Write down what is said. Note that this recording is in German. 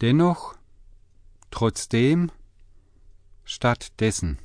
Dennoch, trotzdem, stattdessen.